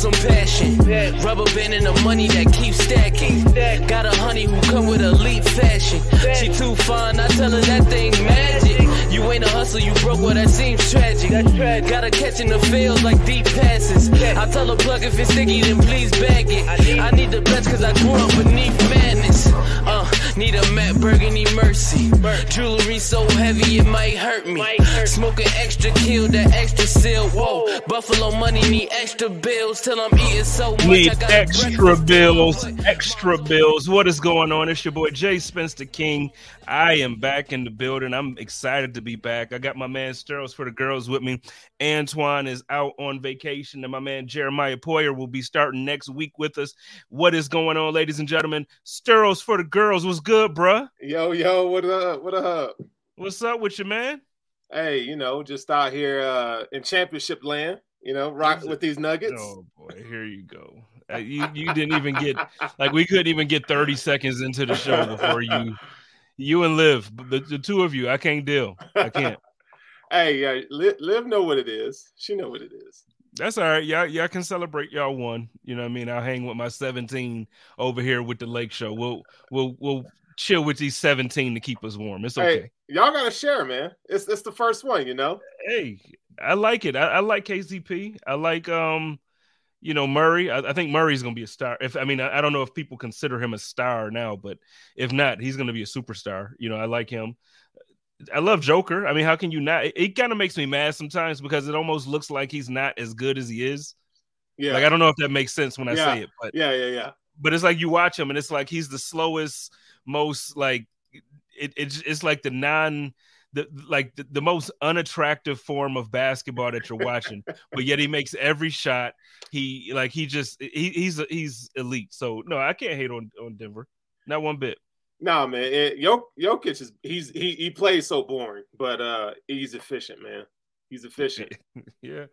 some passion. Rubber band and the money that keeps stacking. Got a honey who come with elite fashion. She too fine, I tell her that thing magic. You ain't a hustle, you broke, well that seems tragic. Gotta catch in the field like deep passes. I tell her plug if it's sticky, then please bag it. I need the best cause I grew up beneath madness. Uh, need a Matt Burgundy mercy. Jewelry so heavy it might hurt me. Smoking extra kill, that extra seal. Whoa, Buffalo money need extra bills till I'm eating so much. Need extra bills, extra bills. What is going on? It's your boy Jay Spencer King. I am back in the building. I'm excited to be back. I got my man Sterles for the girls with me. Antoine is out on vacation, and my man Jeremiah Poyer will be starting next week with us. What is going on, ladies and gentlemen? Sterles for the girls. What's good, bruh? Yo, yo, what up? What up? What's up with you, man? Hey, you know, just out here uh in championship land, you know, rock with these nuggets. Oh boy, here you go. Uh, you you didn't even get like we couldn't even get 30 seconds into the show before you you and Liv, the, the two of you, I can't deal. I can't. hey, yeah, Liv, Liv know what it is. She know what it is. That's all right. Y'all, y'all can celebrate y'all won. You know what I mean? I'll hang with my 17 over here with the lake show. We'll we'll we'll chill with these 17 to keep us warm. It's okay. Hey, y'all gotta share, man. It's it's the first one, you know. Hey, I like it. I, I like KCP. I like um, you know, Murray. I, I think Murray's gonna be a star. If I mean, I, I don't know if people consider him a star now, but if not, he's gonna be a superstar. You know, I like him. I love Joker. I mean, how can you not? It, it kind of makes me mad sometimes because it almost looks like he's not as good as he is. Yeah, Like I don't know if that makes sense when I Yeah. say it, but yeah, yeah, yeah. but it's like you watch him and it's like he's the slowest, most like it, it's it's like the non the like the, the most unattractive form of basketball that you're watching, but yet he makes every shot. He like he just he, he's he's elite. So no, I can't hate on on Denver, not one bit. Nah, man. It, Jok- Jokic is he's he he plays so boring, but uh he's efficient, man. He's efficient. yeah.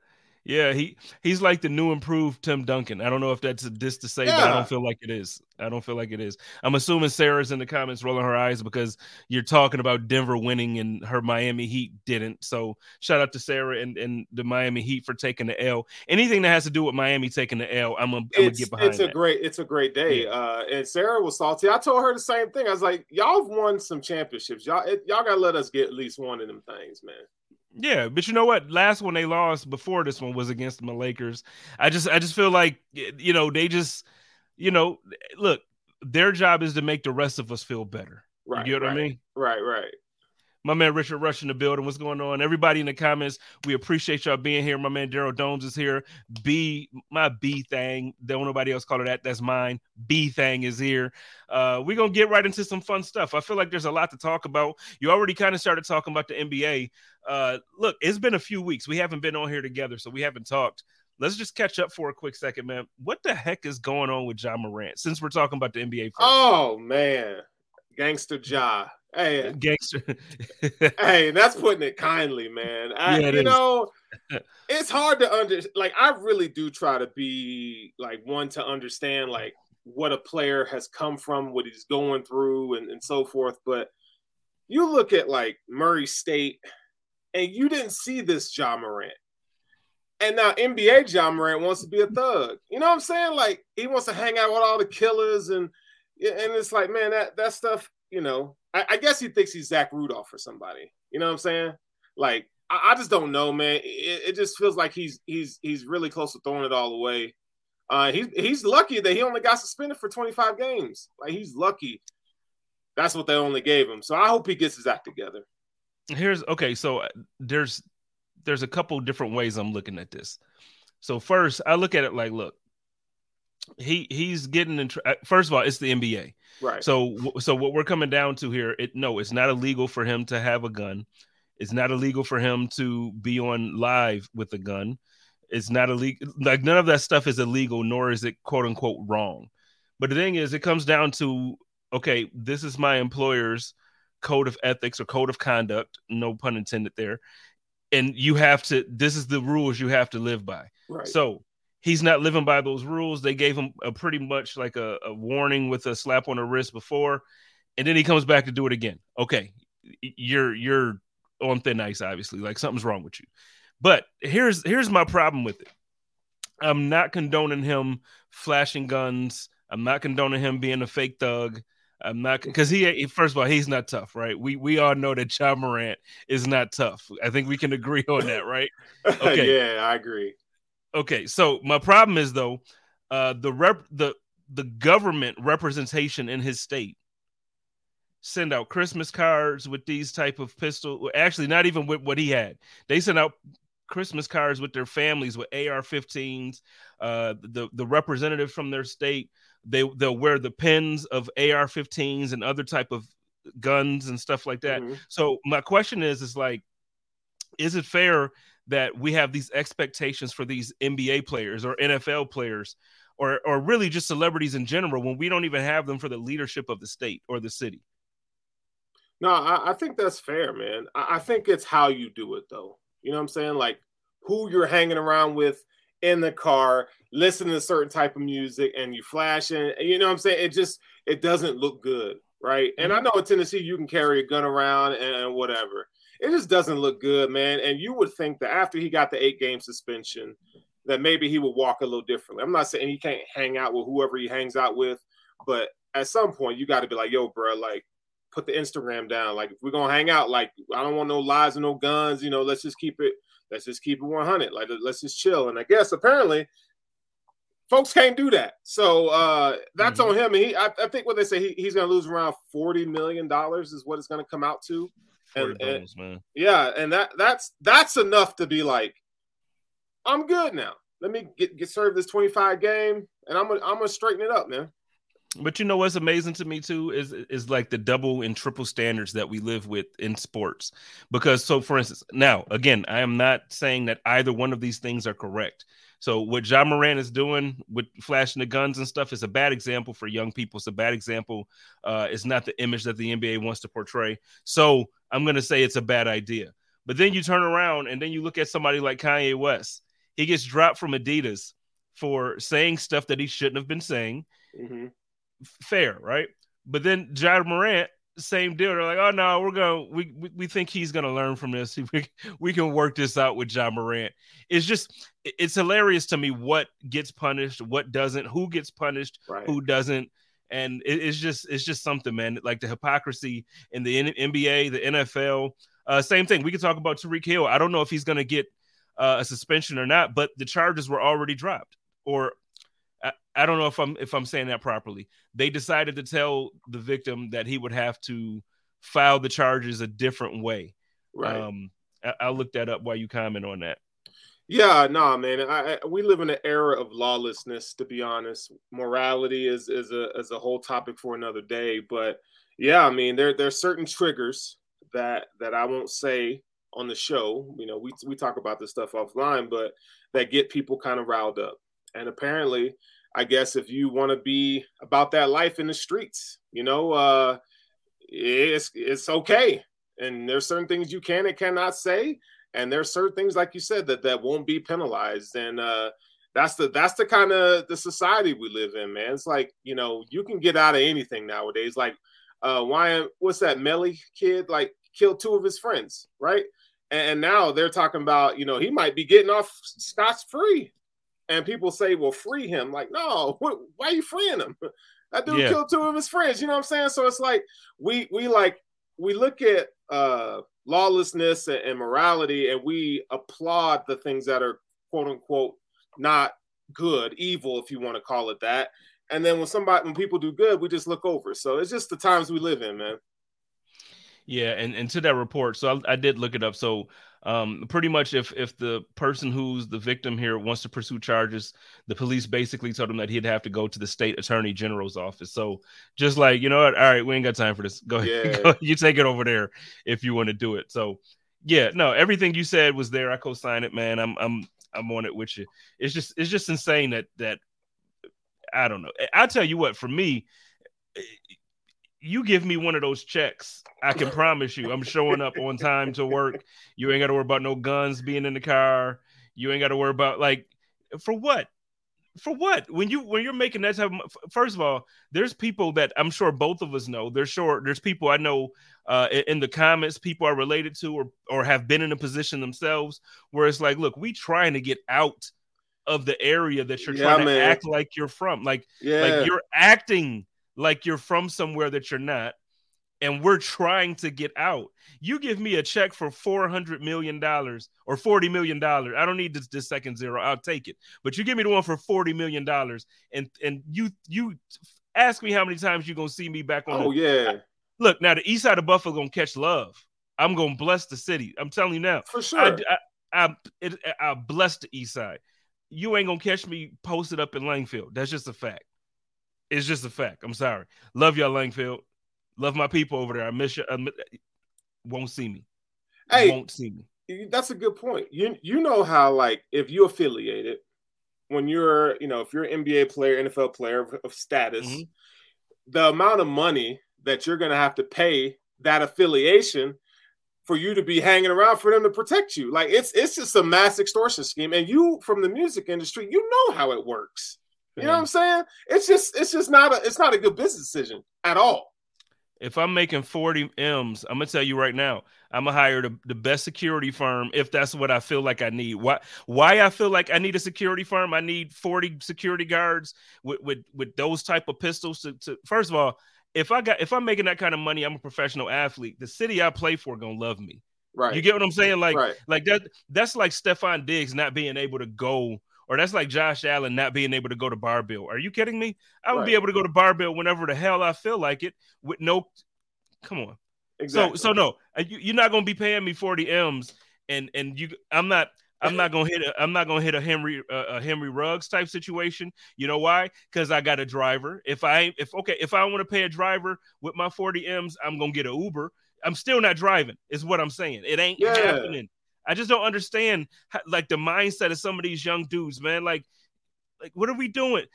Yeah, he he's like the new improved Tim Duncan. I don't know if that's a diss to say, but I don't feel like it is. I don't feel like it is. I'm assuming Sarah's in the comments rolling her eyes because you're talking about Denver winning and her Miami Heat didn't. So shout out to Sarah and, and the Miami Heat for taking the L. Anything that has to do with Miami taking the L, I'm gonna, I'm gonna get behind it's a that. great it's a great day. Yeah. Uh, and Sarah was salty. I told her the same thing. I was like, y'all have won some championships. Y'all it, y'all gotta let us get at least one of them things, man. Yeah, but you know what? Last one they lost before this one was against the Lakers. I just I just feel like you know they just you know look their job is to make the rest of us feel better. Right. you know what right, I mean? Right, right. My man Richard Rush in the building. What's going on? Everybody in the comments, we appreciate y'all being here. My man Daryl Domes is here. B, my B thing. Don't nobody else call it that. That's mine. B thing is here. Uh, we're gonna get right into some fun stuff. I feel like there's a lot to talk about. You already kind of started talking about the NBA. Uh, look, it's been a few weeks. We haven't been on here together, so we haven't talked. Let's just catch up for a quick second, man. What the heck is going on with Ja Morant? Since we're talking about the NBA, first. Oh man. Gangster Ja. Hey, gangster. hey, that's putting it kindly, man. I, Yeah, you is. know, it's hard to under like I really do try to be like one to understand like what a player has come from, what he's going through, and, and so forth. But you look at like Murray State, and you didn't see this Ja Morant. And now NBA Ja Morant wants to be a thug. You know what I'm saying? Like he wants to hang out with all the killers and and it's like, man, that that stuff, you know, I, I guess he thinks he's Zach Randolph or somebody. You know what I'm saying? Like, I, I just don't know, man. It, it just feels like he's he's he's really close to throwing it all away. Uh, he's he's lucky that he only got suspended for 25 games. Like he's lucky. that's what they only gave him. So I hope he gets his act together. Here's okay. So uh, there's there's a couple different ways I'm looking at this. So first, I look at it like, look, he he's getting in. Uh, first of all, it's the NBA, right? So so what we're coming down to here, it no, it's not illegal for him to have a gun. It's not illegal for him to be on live with a gun. It's not illegal. Like none of that stuff is illegal, nor is it quote unquote wrong. But the thing is, it comes down to okay, this is my employer's code of ethics or code of conduct, no pun intended there. And you have to, this is the rules you have to live by. Right. So he's not living by those rules. They gave him a pretty much like a, a warning with a slap on the wrist before, and then he comes back to do it again. Okay, you're you're on thin ice, obviously. Like something's wrong with you. But here's here's my problem with it. I'm not condoning him flashing guns. I'm not condoning him being a fake thug. I'm not because he first of all he's not tough, right? We we all know that Ja Morant is not tough. I think we can agree on that, right? Okay, yeah, I agree. Okay, so my problem is though, uh, the rep the the government representation in his state send out Christmas cards with these type of pistol. Actually, not even with what he had. They sent out Christmas cards with their families with AR-15s. Uh, the the representative from their state they they'll wear the pins of AR-15s and other type of guns and stuff like that. Mm-hmm. So my question is is like is it fair that we have these expectations for these NBA players or NFL players or or really just celebrities in general when we don't even have them for the leadership of the state or the city? No, I, I think that's fair, man. I, I think it's how you do it though. You know what I'm saying? Like who you're hanging around with in the car, listening to certain type of music, and you flashing. You know what I'm saying? It just it doesn't look good, right? And I mm-hmm. know in Tennessee you can carry a gun around and whatever. It just doesn't look good, man. And you would think that after he got the eight game suspension, that maybe he would walk a little differently. I'm not saying he can't hang out with whoever he hangs out with, but at some point you got to be like, yo, bro, like put the Instagram down. Like if we're gonna hang out, like I don't want no lies and no guns. You know, let's just keep it let's just keep it 100 like let's just chill and i guess apparently folks can't do that so uh that's mm-hmm. on him and he I, I, think what they say he, he's gonna lose around 40 million dollars is what it's gonna come out to and, bills, man. yeah and that that's that's enough to be like i'm good now let me get, get served this 25 game and i'm gonna i'm gonna straighten it up man but you know what's amazing to me too is is like the double and triple standards that we live with in sports. Because so for instance, now again, I am not saying that either one of these things are correct. So what Ja Morant is doing with flashing the guns and stuff is a bad example for young people. It's a bad example. Uh, it's not the image that the NBA wants to portray. So I'm going to say it's a bad idea. But then you turn around and then you look at somebody like Kanye West. He gets dropped from Adidas for saying stuff that he shouldn't have been saying. Mm-hmm fair, right? But then Ja Morant, same deal. They're like, oh no, we're going. We, we we think he's gonna learn from this. We we can work this out with Ja Morant. It's just it's hilarious to me what gets punished, what doesn't, who gets punished, right. who doesn't. And it, it's just it's just something, man. Like the hypocrisy in the NBA, the NFL. Uh, same thing. We could talk about Tyreek Hill. I don't know if he's gonna get uh, a suspension or not, but the charges were already dropped, or I I don't know if I'm if I'm saying that properly. They decided to tell the victim that he would have to file the charges a different way. Right. Um, I, will look that up while you comment on that. Yeah, no, nah, man. I, I, we live in an era of lawlessness. To be honest, morality is is a is a whole topic for another day. But yeah, I mean, there there are certain triggers that that I won't say on the show. You know, we we talk about this stuff offline, but that get people kind of riled up. And apparently, I guess if you want to be about that life in the streets, you know, uh, it's it's okay. And there's certain things you can and cannot say, and there's certain things, like you said, that that won't be penalized. And uh, that's the that's the kind of the society we live in, man. It's like you know you can get out of anything nowadays. Like uh, why? What's that Melly kid? Like killed two of his friends, right? And now they're talking about you know he might be getting off scotch free and people say, "Well, free him." Like, no, what, why are you freeing him? That dude yeah. killed two of his friends. You know what I'm saying? So it's like we we like we look at uh, lawlessness and, and morality, and we applaud the things that are quote unquote not good, evil, if you want to call it that. And then when somebody when people do good, we just look over. So it's just the times we live in, man. Yeah, and, and to that report, so I, I did look it up. So um, pretty much if if the person who's the victim here wants to pursue charges, the police basically told him that he'd have to go to the state attorney general's office. So just like you know what, all right, we ain't got time for this. Go ahead, Yeah. go, you take it over there if you want to do it. So yeah, no, everything you said was there. I co-sign it, man. I'm I'm I'm on it with you. It's just it's just insane that that I don't know. I'll tell you what, for me, you give me one of those checks, I can promise you I'm showing up on time to work. You ain't got to worry about no guns being in the car. You ain't got to worry about like for what? For what? When you when you're making that type of first of all, there's people that I'm sure both of us know. There's sure there's people I know uh, in, the comments, people are related to or or have been in a position themselves where it's like, look, we trying to get out of the area that you're Yeah, trying to act like you're from. Like Yeah. like you're acting like you're from somewhere that you're not, and we're trying to get out. You give me a check for four hundred million dollars or forty million dollars. I don't need this, this second zero. I'll take it. But you give me the one for forty million dollars, and and you you ask me how many times you're gonna see me back on. oh the- yeah, Look now, the east side of Buffalo gonna catch love. I'm gonna bless the city. I'm telling you now. for sure. I, I, I, it, I bless the east side. You ain't gonna catch me posted up in Langfield. That's just a fact. It's just a fact. I'm sorry. Love y'all, Langfield. Love my people over there. I miss you. I won't see me. hey, Won't see me. that's a good point. You you know how like if you affiliated when you're you know if you're an NBA player, NFL player of, of status, Mhm. the amount of money that you're gonna have to pay that affiliation for you to be hanging around for them to protect you. Like it's it's just a mass extortion scheme. And you from the music industry, you know how it works. You know what I'm saying? It's just it's just not a it's not a good business decision at all. If I'm making 40 M's, I'm gonna tell you right now, I'm gonna hire the, the best security firm if that's what I feel like I need. Why why I feel like I need a security firm, I need 40 security guards with with, with those type of pistols to, to first of all, if I got if I'm making that kind of money, I'm a professional athlete. The city I play for gonna love me. Right. You get what I'm saying? Like right. like that that's like Stefon Diggs not being able to go or that's like Josh Allen not being able to go to Bar-Bill. Are you kidding me? I would be able to go to Bar-Bill whenever the hell I feel like it with no come on. Exactly. So so no, uh, you, you're not gonna be paying me 40 M's and and you I'm not I'm not gonna hit a I'm not gonna hit a Henry uh, a Henry Ruggs type situation. You know why? Because I got a driver. If I if okay if I want to pay a driver with my 40 M's, I'm gonna get an Uber. I'm still not driving. Is what I'm saying. It ain't Yeah. happening. I just don't understand how, like the mindset of some of these young dudes, man. Like like what are we doing?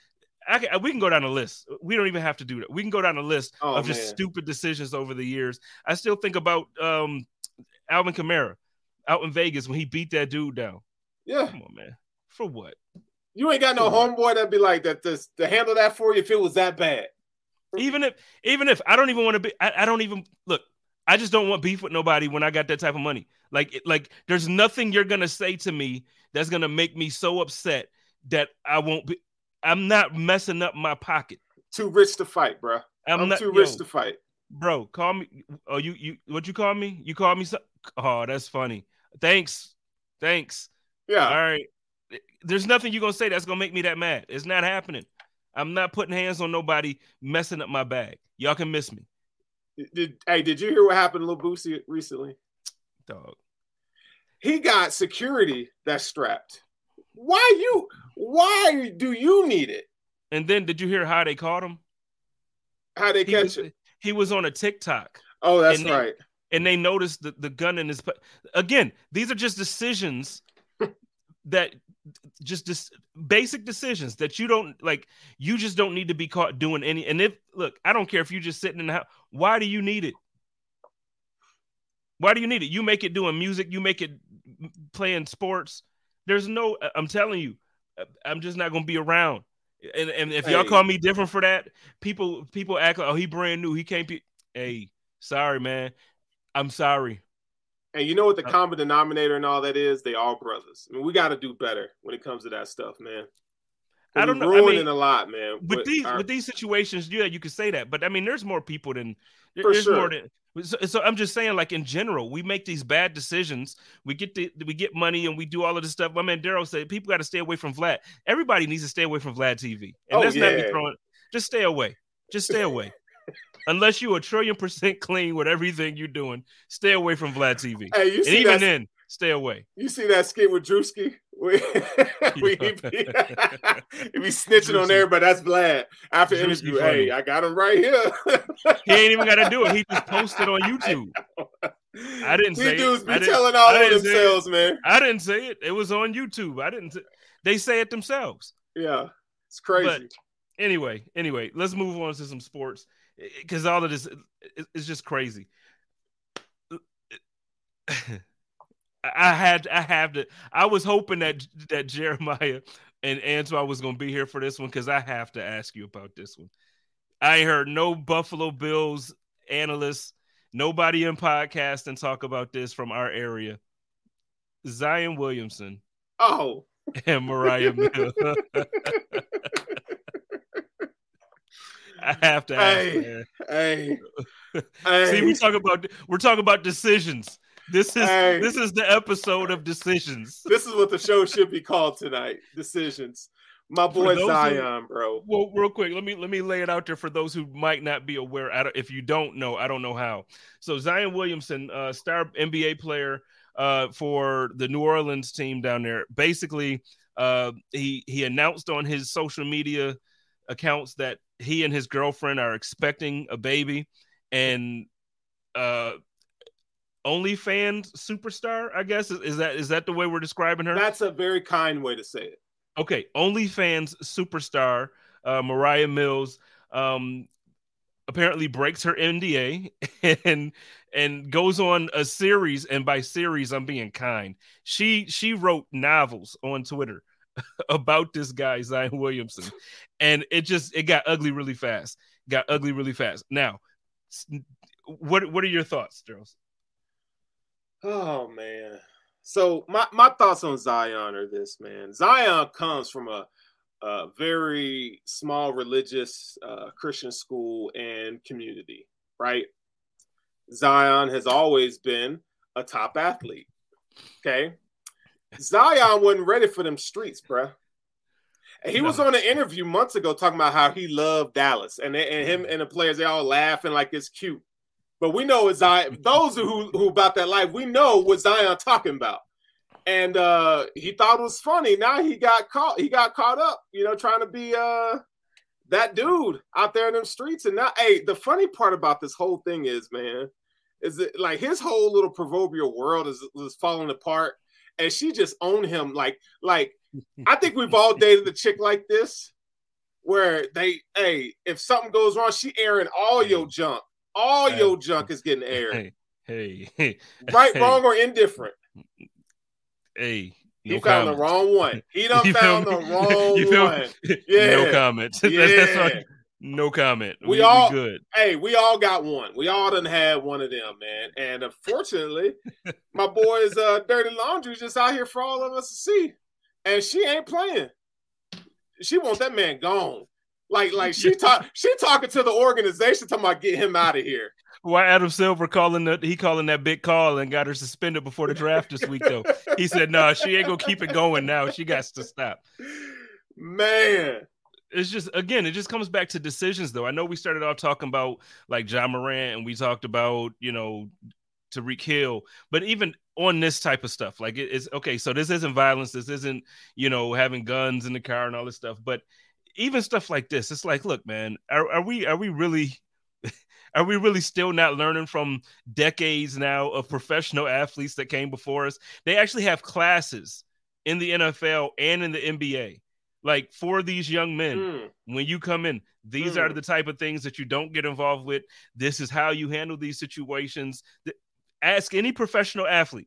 I can, we can go down a list. We don't even have to do that. We can go down a list Oh, of just man. stupid decisions over the years. I still think about um, Alvin Kamara out in Vegas when he beat that dude down. yeah. Come on, man. For what? You ain't got no homeboy that'd be like that to, to handle that for you if it was that bad. Even if, even if I don't even want to be, I, I don't even look. I just don't want beef with nobody when I got that type of money. Like, like there's nothing you're gonna say to me that's gonna make me so upset that I won't be. I'm not messing up my pocket. Too rich to fight, bro. I'm, I'm, not too yo, rich to fight. bro. Call me. Oh, you you what you call me? You call me? So, oh, that's funny. Thanks, thanks. Yeah. All right. There's nothing you're gonna say that's gonna make me that mad. It's not happening. I'm not putting hands on nobody messing up my bag. Y'all can miss me, Did, hey, did you hear what happened to Lil Boosie recently? Dog. He got security that's strapped. Why you? Why do you need it? And then did you hear how they caught him? How they He catch was, it? he was on a TikTok Oh, that's and they- right. and they noticed the, the gun in his. Again, these are just decisions that just this basic decisions that you don't like. You just don't need to be caught doing any. And if look, I don't care if you're just sitting in the house. Why do you need it? Why do you need it? You make it doing music. You make it playing sports. There's no. I'm telling you, I'm just not gonna be around. And and if y'all Hey. call me different for that, people people act like oh he brand new. He can't be. Hey, sorry man. I'm sorry. And you know what the Uh, common denominator and all that is? They all brothers. I mean, we got to do better when it comes to that stuff, man. I don't know. I Ruining mean, a lot, man. with But these our- with these situations, yeah, you could say that. But I mean, there's more people than For there's more sure. than. So, so I'm just saying, like in general, we make these bad decisions. We get the we get money and we do all of this stuff. My man Daryl said people got to stay away from Vlad. Everybody needs to stay away from Vlad TV. And Oh, let's not be yeah. throwing Just stay away. Just stay away. Unless you a trillion percent clean with everything you're doing, stay away from Vlad TV. Hey, you and see even that, then, stay away. You see that skit with Drewski? We, we, be, be snitching on everybody. That's Vlad. After interview, hey, I got him right here. He ain't even got to do it. He just posted on YouTube. I didn't These say it. dudes be I telling all of didn't say it. themselves, man. I didn't say it. It was on YouTube. I didn't. Say, they say it themselves. Yeah, it's crazy. Anyway, anyway, let's move on to some sports eh, because all of this eh, eh, is is just crazy. I had, I have to. I was hoping that that Jeremiah and Antoine was going to be here for this one because I have to ask you about this one. I heard no Buffalo Bills analysts, nobody in podcasting talk about this from our area. Zion Williamson oh, and Moriah Mill. I have to ask. Hey. hey, hey. See, we talk about we're talking about decisions. This is Hey. this is the episode of decisions. this is what the show should be called tonight. Decisions. My boy those who- Zion, bro. Well, real quick, let me let me lay it out there for those who might not be aware. I don't, if you don't know, I don't know how. So Zion Williamson, uh, star NBA player uh, for the New Orleans team down there, basically, uh, he he announced on his social media accounts that he and his girlfriend are expecting a baby, and uh, OnlyFans superstar, I guess is, is that is that the way we're describing her? That's a very kind way to say it. Okay, OnlyFans superstar uh, Moriah Mills um, apparently breaks her NDA and and goes on a series. And by series, I'm being kind. She she wrote novels on Twitter about this guy Zion Williamson, and it just it got ugly really fast. Got ugly really fast. Now, what what are your thoughts, Charles? Oh man. So my, my thoughts on Zion are this, man. Zion comes from a, a very small religious uh, Christian school and community, right? Zion has always been a top athlete. Okay. Zion wasn't ready for them streets, bruh. And he was on an interview months ago talking about how he loved Dallas and, they- and him and the players, they all laughing like it's cute. But we know it's Zion. Those who who about that life, we know what Zion talking about. And uh he thought it was funny. Now he got caught. He got caught up, you know, trying to be uh that dude out there in them streets. And now, hey, the funny part about this whole thing is, man, is that like his whole little proverbial world is is falling apart, and she just owned him. Like, like I think we've all dated a chick like this, where they, hey, if something goes wrong, she airing all your junk. All Hey. your junk is getting aired. Hey, hey, Right, hey, wrong, or indifferent. Hey, He found the wrong one. He done You found the wrong You feel one. no comment. That- that's Yeah. all- no comment. We We, all- we good. Hey, we all got one. We all done had one of them, man. And unfortunately, my boy's uh, dirty laundry just out here for all of us to see. And she ain't playing. She wants that man gone. Like, like she talk, she talking to the organization talking about get him out of here. Why Adam Silver calling that he calling that big call and got her suspended before the draft this week though? He said, "No, she ain't gonna keep it going now. She got to stop." Man, It's just again, it just comes back to decisions though. I know we started off talking about like Ja Morant and we talked about you know Tyreek Hill, but even on this type of stuff, like it is okay. So this isn't violence. This isn't you know having guns in the car and all this stuff. But even stuff like this, it's like, look, man, are, are we are we really are we really still not learning from decades now of professional athletes that came before us? They actually have classes in the NFL and in the NBA, like for these young men Mm, when you come in these are Mm. the type of things that you don't get involved with. This is how you handle these situations. Ask any professional athlete.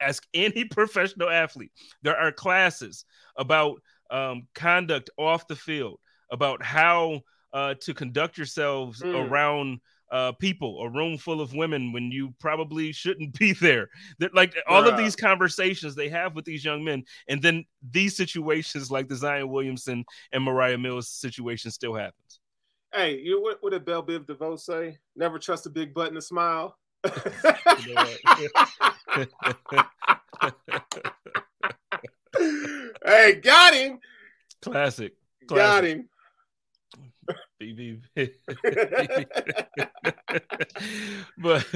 Ask any professional athlete. There are classes about um, conduct off the field about how uh, to conduct yourselves Mm. around uh, people a room full of women when you probably shouldn't be there that like all of these conversations they have with these young men and then these situations like the zion williamson and moriah mills situation still happens hey, you what, what did Bell Biv DeVoe say? Never trust a big button to smile. Hey, got him. classic Got Classic. him. BB. but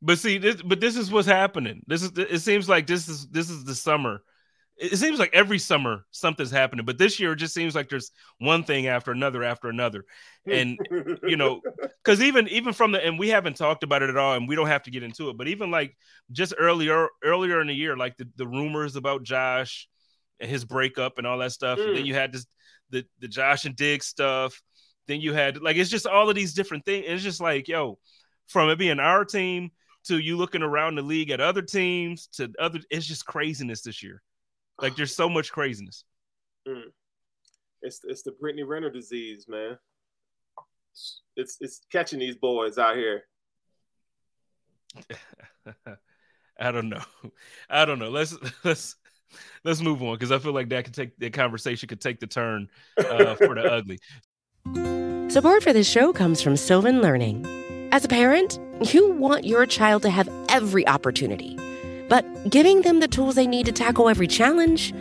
but see this but this is what's happening. This is it seems like this is this is the summer. It seems like every summer something's happening, but this year it just seems like there's one thing after another after another. And you know, because even even from the and we haven't talked about it at all, and we don't have to get into it, but even like just earlier earlier in the year, like the, the rumors about Josh and his breakup and all that stuff. Mm. And then mm. you had this the the Josh and Diggs stuff then you had like it's just all of these different things. It's just like, yo, from it being our team to you looking around the league at other teams to other it's just craziness this year. Like there's so much craziness. Mm. It's it's the Brittany Renner disease, man. It's it's catching these boys out here. I don't know. I don't know. Let's let's let's move on because I feel like that could take the conversation could take the turn uh, for the ugly. Support for this show comes from Sylvan Learning. As a parent, you want your child to have every opportunity, but giving them the tools they need to tackle every challenge,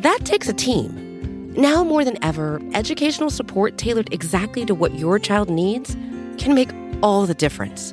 that takes a team. Now more than ever, educational support tailored exactly to what your child needs can make all the difference.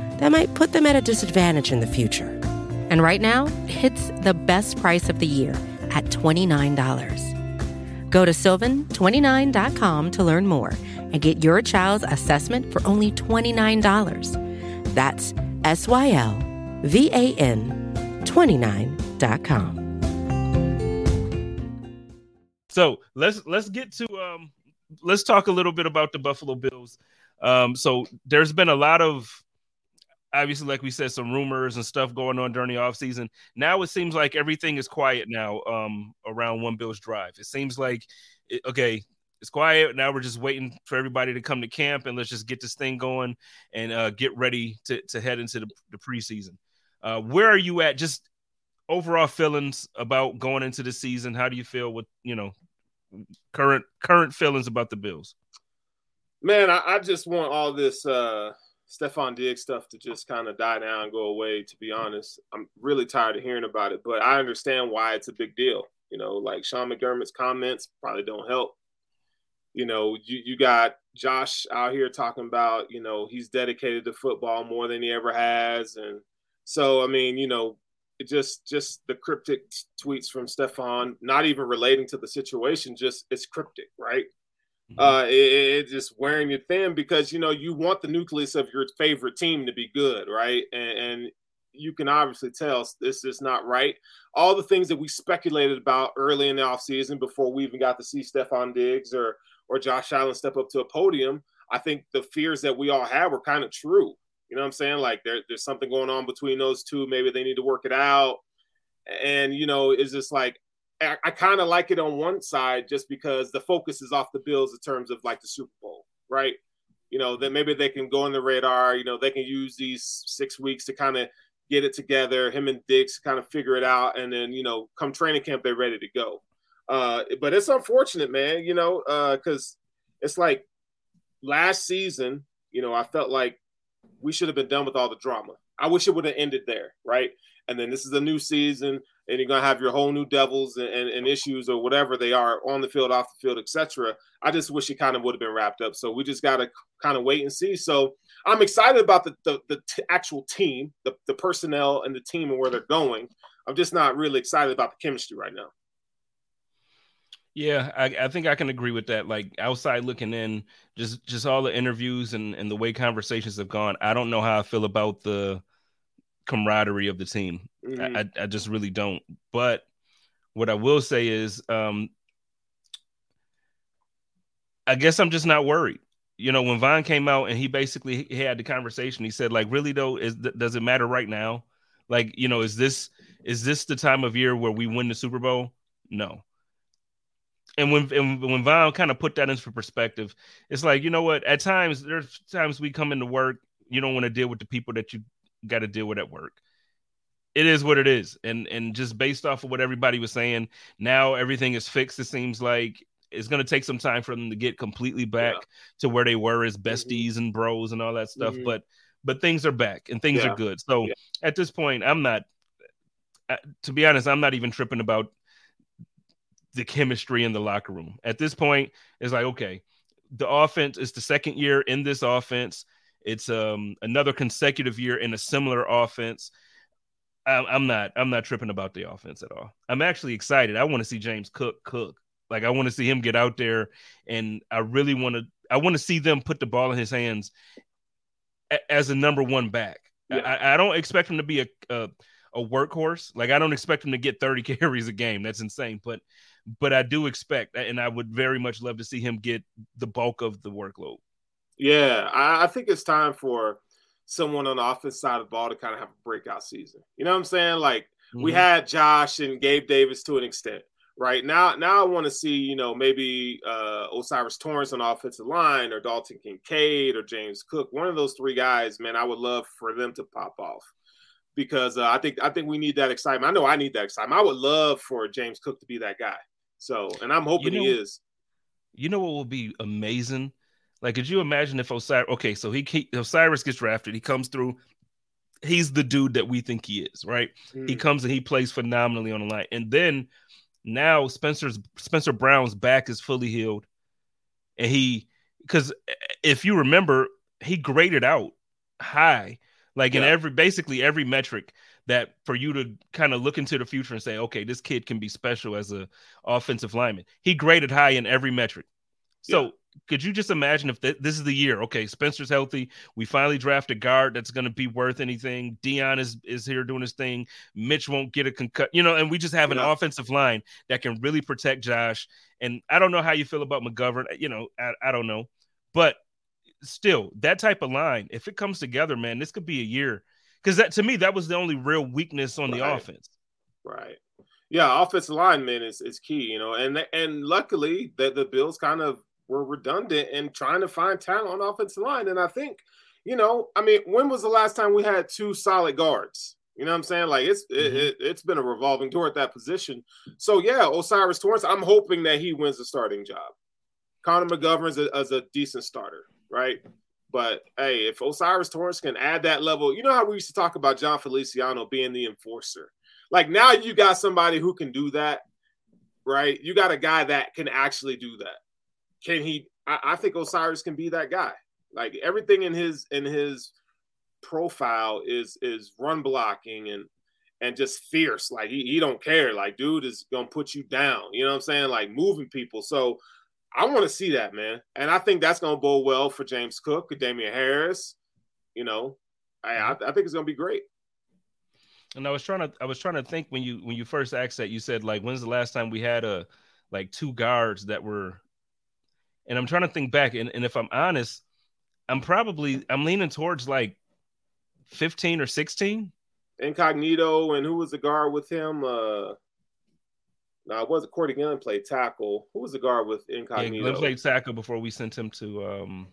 that might put them at a disadvantage in the future. And right now, it's the best price of the year at $29. Go to sylvan29.com to learn more and get your child's assessment for only $29. That's S Y L V A N 29.com. So let's let's get to um let's talk a little bit about the Buffalo Bills. Um, so there's been a lot of obviously, like we said, some rumors and stuff going on during the offseason. Now it seems like everything is quiet now um, around One Bills Drive. It seems like, it, okay, it's quiet. Now we're just waiting for everybody to come to camp and let's just get this thing going and uh, get ready to, to head into the, the preseason. Uh, where are you at? Just overall feelings about going into the season. How do you feel with, you know, current current feelings about the Bills? Man, I, I just want all this uh Stefon Diggs stuff to just kind of die down and go away, to be mm-hmm. honest. I'm really tired of hearing about it, but I understand why it's a big deal. You know, like Sean McDermott's comments probably don't help. You know, you, you got Josh out here talking about, you know, he's dedicated to football more than he ever has. And so, I mean, you know, it just just the cryptic tweets from Stefon, not even relating to the situation, just it's cryptic, right? Uh, it, it's just wearing you thin because you know you want the nucleus of your favorite team to be good, right? And, and you can obviously tell this is not right. All the things that we speculated about early in the offseason before we even got to see Stefon Diggs or or Josh Allen step up to a podium, I think the fears that we all have were kind of true. You know what I'm saying? Like there, there's something going on between those two. Maybe they need to work it out. And you know, it's just like I, kind of like it on one side just because the focus is off the Bills in terms of like the Super Bowl, right? You know, that maybe they can go on the radar. You know, they can use these six weeks to kind of get it together. Him and Diggs kind of figure it out, and then you know, come training camp, they're ready to go. Uh, but it's unfortunate, man. You know, because uh, it's like last season. You know, I felt like we should have been done with all the drama. I wish it would have ended there, right? And then this is a new season and you're gonna have your whole new devils and, and, and issues or whatever they are on the field, off the field, etc. I just wish it kind of would have been wrapped up. So we just gotta kind of wait and see. So I'm excited about the the, the t- actual team, the, the personnel and the team and where they're going. I'm just not really excited about the chemistry right now. Yeah, I, I, think I can agree with that. Like outside looking in, just just all the interviews and, and the way conversations have gone. I don't know how I feel about the camaraderie of the team. Mm-hmm. I, I just really don't. But what I will say is, um, I guess I'm just not worried. You know, when Von came out and he basically had the conversation, he said, like, really though, is does it matter right now? Like, you know, is this is this the time of year where we win the Super Bowl? No. and when and when Von kind of put that into perspective, it's like you know what? At times, there's times we come into work, you don't want to deal with the people that you got to deal with at work. It is what it is, and and just based off of what everybody was saying, now everything is fixed. It seems like it's going to take some time for them to get completely back yeah. to where they were as mm-hmm. besties mm-hmm. and bros and all that stuff. Mm-hmm. But but things are back and things yeah. are good. So yeah. at this point, I'm not. Uh, to be honest, I'm not even tripping about the chemistry in the locker room. At this point, it's like, okay, the offense is the second year in this offense. It's um another consecutive year in a similar offense. I'm, I'm not I'm not tripping about the offense at all. I'm actually excited. I want to see James Cook cook. Like I want to see him get out there, and I really want to. I want to see them put the ball in his hands as a number one back. Yeah. I, I, don't expect him to be a, a a workhorse. Like I don't expect him to get 30 carries a game. That's insane. But but I do expect, and I would very much love to see him get the bulk of the workload. Yeah, I, I think it's time for someone on the offense side of the ball to kind of have a breakout season. You know what I'm saying? Like mm-hmm. we had Josh and Gabe Davis to an extent. Right now, now I want to see, you know, maybe uh, O'Cyrus Torrence on offensive line or Dalton Kincaid or James Cook. One of those three guys, man, I would love for them to pop off because uh, I think I think we need that excitement. I know I need that excitement. I would love for James Cook to be that guy. So, and I'm hoping you know, he is. You know what will be amazing? Like, could you imagine if O'Cyrus? Okay, so he, he O'Cyrus gets drafted. He comes through. He's the dude that we think he is, right? Mm. He comes and he plays phenomenally on the line, and then now Spencer's Spencer Brown's back is fully healed, and he because if you remember, he graded out high, like yeah. in every basically every metric that for you to kind of look into the future and say, okay, this kid can be special as a offensive lineman. He graded high in every metric. So yeah. could you just imagine if th- this is the year? Okay, Spencer's healthy. We finally draft a guard that's going to be worth anything. Dion is is here doing his thing. Mitch won't get a concut, you know, and we just have yeah. an offensive line that can really protect Josh. And I don't know how you feel about McGovern. You know, I, I don't know, but still, that type of line, if it comes together, man, this could be a year because that to me that was the only real weakness on right. the offense. Right. Yeah, offensive lineman is, is key, you know, and and luckily that the Bills kind of were redundant in trying to find talent on offensive line, and I think, you know, I mean, when was the last time we had two solid guards? You know what I'm saying? Like it's mm-hmm. it, it's been a revolving door at that position. So yeah, O'Cyrus Torrence. I'm hoping that he wins the starting job. Connor McGovern's a, as a decent starter, right? But hey, if O'Cyrus Torrence can add that level, you know how we used to talk about Jon Feliciano being the enforcer. Like now you got somebody who can do that, right? You got a guy that can actually do that. Can he? I, I think O'Cyrus can be that guy. Like everything in his in his profile is is run blocking and and just fierce. Like he, he don't care. Like dude is gonna put you down. You know what I'm saying? Like moving people. So I want to see that, man. And I think that's going to bode well for James Cook, Damien Harris. You know, I, I, mm-hmm. I think it's going to be great. And I was trying to I was trying to think when you when you first asked that you said like when's the last time we had a like two guards that were and I'm trying to think back and, and if I'm honest, I'm probably I'm leaning towards like 15 or 16. Incognito and who was the guard with him? Uh now it wasn't Cordy Glenn played tackle. Who was the guard with Incognito? Yeah, Glenn played tackle before we sent him to um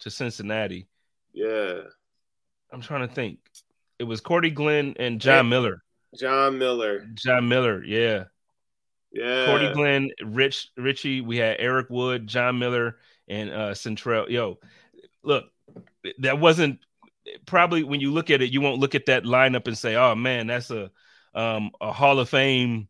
to Cincinnati. Yeah. I'm trying to think. It was Cordy Glenn and John Miller. John Miller. John Miller, yeah. Yeah. Cordy Glenn, Rich Richie, we had Eric Wood, John Miller, and uh Seantrel. Yo, look, that wasn't probably when you look at it, you won't look at that lineup and say, Oh man, that's a um a Hall of Fame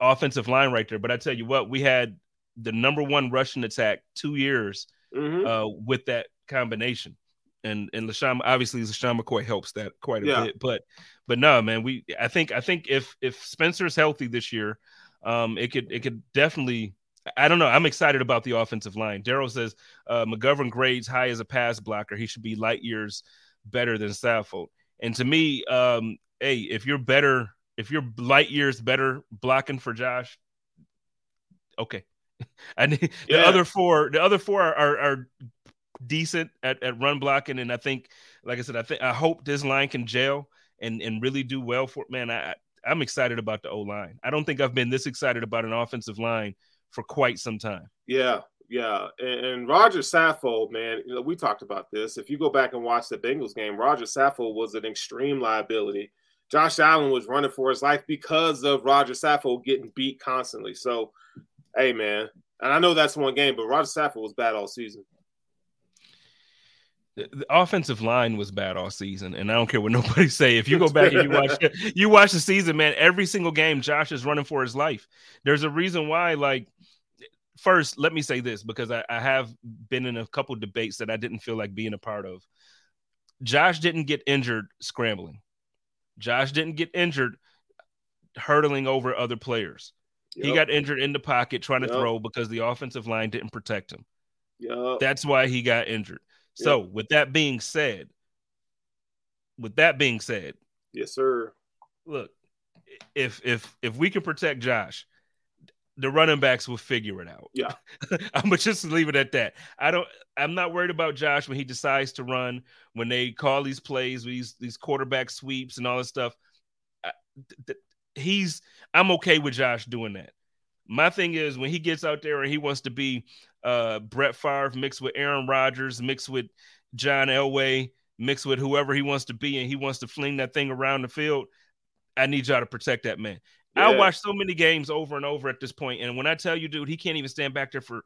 offensive line right there. But I tell you what, we had the number one rushing attack two years mm-hmm. uh, with that combination. And and LeSean obviously LeSean McCoy helps that quite a yeah. bit. But but no, man, we I think I think if if Spencer's healthy this year, um, it could it could definitely I don't know. I'm excited about the offensive line. Daryl says uh, McGovern grades high as a pass blocker. He should be light years better than Saffold. And to me, um, hey, if you're better if you're light years better blocking for Josh, okay. and the yeah. other four, the other four are, are, are decent at, at run blocking, and I think, like I said, I think I hope this line can gel and and really do well for man. I I'm excited about the O line. I don't think I've been this excited about an offensive line for quite some time. Yeah, yeah. And, and Roger Saffold, man, you know, we talked about this. If you go back and watch the Bengals game, Roger Saffold was an extreme liability. Josh Allen was running for his life because of Roger Saffold getting beat constantly. So, hey, man, and I know that's one game, but Roger Saffold was bad all season. The, offensive line was bad all season, and I don't care what nobody say. If you go back and you watch you watch the season, man, every single game, Josh is running for his life. There's a reason why, like, first, let me say this because I, I have been in a couple debates that I didn't feel like being a part of. Josh didn't get injured scrambling. Josh didn't get injured hurdling over other players. Yep. He got injured in the pocket trying to yep. throw because the offensive line didn't protect him. Yep. That's why he got injured. So, with that being said, with that being said, yes, sir. Look, if if if we can protect Josh, the running backs will figure it out. Yeah. I'm gonna just leave it at that. I don't I'm not worried about Josh when he decides to run, when they call these plays, these these quarterback sweeps and all this stuff. I, th- he's I'm okay with Josh doing that. My thing is when he gets out there and he wants to be uh, Brett Favre mixed with Aaron Rodgers, mixed with John Elway, mixed with whoever he wants to be, and he wants to fling that thing around the field. I need y'all to protect that man. Yeah. I watch so many games over and over at this point, and when I tell you, dude, he can't even stand back there for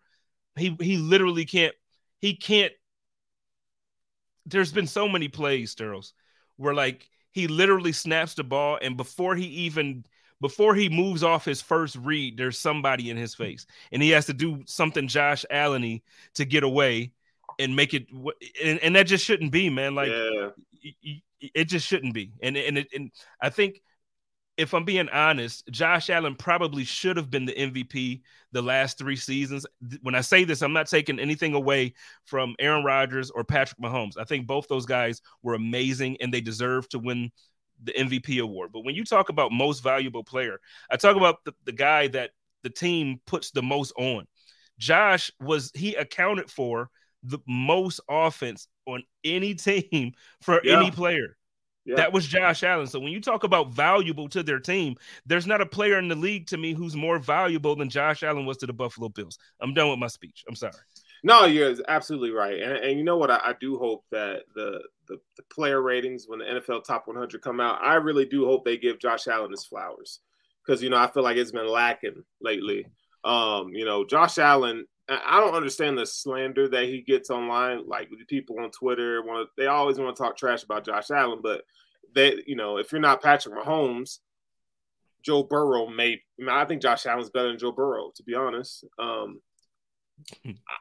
he he literally can't he can't. There's been so many plays, Sterles, where like he literally snaps the ball, and before he even before he moves off his first read, there's somebody in his face, and he has to do something Josh Allen to get away and make it. And, and that just shouldn't be, man. Like yeah. it just shouldn't be. And and it, and I think if I'm being honest, Josh Allen probably should have been the MVP the last three seasons. When I say this, I'm not taking anything away from Aaron Rodgers or Patrick Mahomes. I think both those guys were amazing and they deserve to win the MVP award. But when you talk about most valuable player, I talk about the, the guy that the team puts the most on. Josh was he accounted for the most offense on any team for yeah. any player. Yeah. That was Josh Allen. So when you talk about valuable to their team, there's not a player in the league to me who's more valuable than Josh Allen was to the Buffalo Bills. I'm done with my speech. I'm sorry. No, you're absolutely right. And, and you know what? I, I do hope that the, the, the player ratings when the NFL Top 100 come out, I really do hope they give Josh Allen his flowers because you know I feel like it's been lacking lately. Um, you know, Josh Allen. I don't understand the slander that he gets online. Like people on Twitter want they always want to talk trash about Josh Allen, but they, you know, if you're not Patrick Mahomes, Joe Burrow may. I think Josh Allen's better than Joe Burrow, to be honest. Um,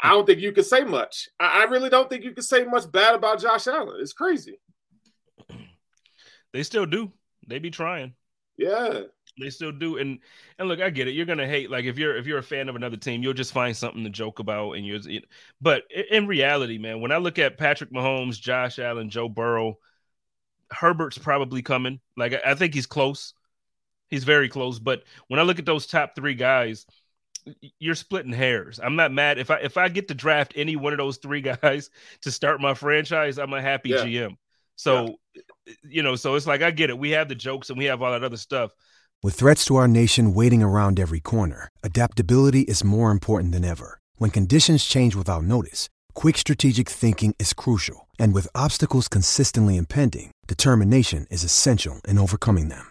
I don't think you could say much. I, I really don't think you could say much bad about Josh Allen. It's crazy. They still do. They be trying. Yeah. They still do. And and look, I get it. You're gonna hate like if you're if you're a fan of another team, you'll just find something to joke about. And you're but in reality, man, when I look at Patrick Mahomes, Josh Allen, Joe Burrow, Herbert's probably coming. Like I, I think he's close. He's very close. But when I look at those top three guys, you're splitting hairs. I'm not mad if I if I get to draft any one of those three guys to start my franchise, I'm a happy yeah. GM. So, yeah. you know, so it's like I get it. We have the jokes and we have all that other stuff. With threats to our nation waiting around every corner, adaptability is more important than ever. When conditions change without notice, quick strategic thinking is crucial, and with obstacles consistently impending, determination is essential in overcoming them.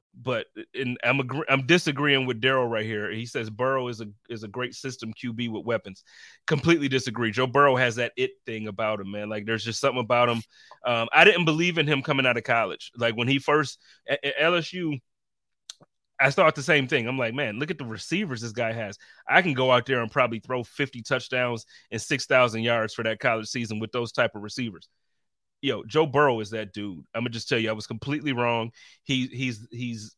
but and I'm agree, I'm disagreeing with Daryl right here. He says Burrow is a is a great system QB with weapons. Completely disagree. Joe Burrow has that it thing about him, man. Like there's just something about him. Um, I didn't believe in him coming out of college. Like when he first at, at LSU, I thought the same thing. I'm like, man, look at the receivers this guy has. I can go out there and probably throw 50 touchdowns and 6,000 yards for that college season with those type of receivers yo, Joe Burrow is that dude. I'm gonna just tell you, I was completely wrong. He he's he's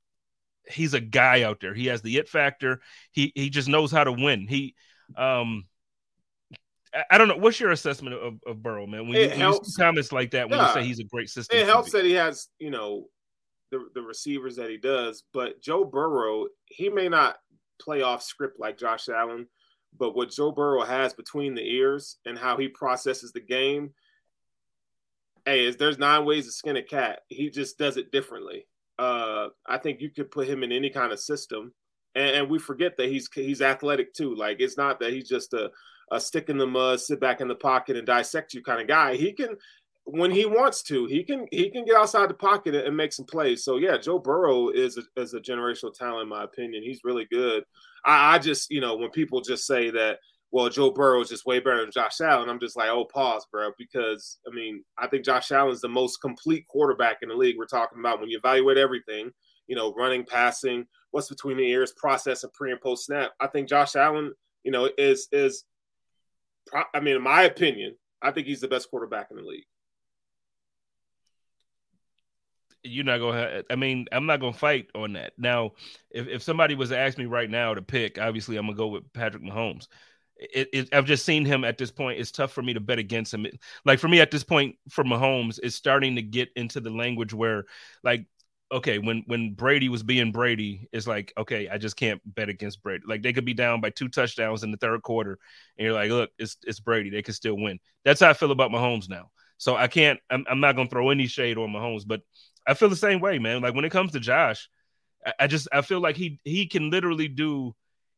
he's a guy out there. He has the it factor. He he just knows how to win. He um I, I don't know. What's your assessment of, of Burrow, man? When, you, when you, comments like that, when yeah. you say he's a great system, it helps that he has, you know, the, the receivers that he does. But Joe Burrow, he may not play off script like Josh Allen, but what Joe Burrow has between the ears and how he processes the game, hey, there's nine ways to skin a cat. He just does it differently. Uh, I think you could put him in any kind of system, and, and we forget that he's he's athletic too. Like it's not that he's just a a stick in the mud, sit back in the pocket and dissect you kind of guy. He can when he wants to, he can he can get outside the pocket and make some plays. So yeah, Joe Burrow is a, is a generational talent in my opinion. He's really good. I, I just you know when people just say that well Joe Burrow is just way better than Josh Allen, I'm just like oh pause, bro, because I mean I think Josh Allen is the most complete quarterback in the league. We're talking about when you evaluate everything, you know, running, passing, what's between the ears, process of pre and post snap. I think Josh Allen, you know, is is I mean in my opinion, I think he's the best quarterback in the league. you're not gonna. I mean, I'm not gonna fight on that. Now, if if somebody was to ask me right now to pick, obviously I'm gonna go with Patrick Mahomes. It, it, I've just seen him at this point. It's tough for me to bet against him. like for me at this point, for Mahomes, it's starting to get into the language where, like, okay, when when Brady was being Brady, it's like, okay, I just can't bet against Brady. Like they could be down by two touchdowns in the third quarter, and you're like, look, it's it's Brady. They could still win. That's how I feel about Mahomes now. So I can't. I'm, I'm not gonna throw any shade on Mahomes, but I feel the same way, man. Like when it comes to Josh, I, I just I feel like he he can literally do